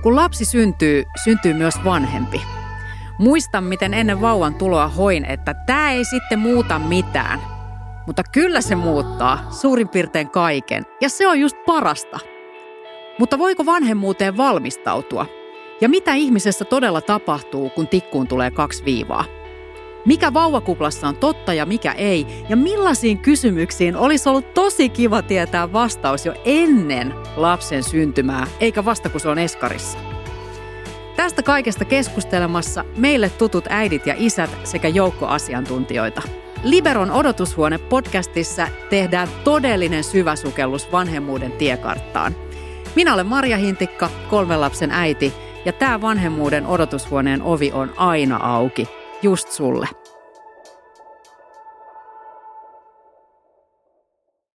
Kun lapsi syntyy, syntyy myös vanhempi. Muistan, miten ennen vauvan tuloa hoin, että tämä ei sitten muuta mitään. Mutta kyllä se muuttaa suurin piirtein kaiken, ja se on just parasta. Mutta voiko vanhemmuuteen valmistautua? Ja mitä ihmisessä todella tapahtuu, kun tikkuun tulee kaksi viivaa? Mikä vauvakuplassa on totta ja mikä ei? Ja millaisiin kysymyksiin olisi ollut tosi kiva tietää vastaus jo ennen lapsen syntymää, eikä vasta kun se on eskarissa? Tästä kaikesta keskustelemassa meille tutut äidit ja isät sekä joukko asiantuntijoita. Liberon odotushuone podcastissa tehdään todellinen syväsukellus vanhemmuuden tiekarttaan. Minä olen Marja Hintikka, kolmen lapsen äiti, ja tämä vanhemmuuden odotushuoneen ovi on aina auki, just sulle.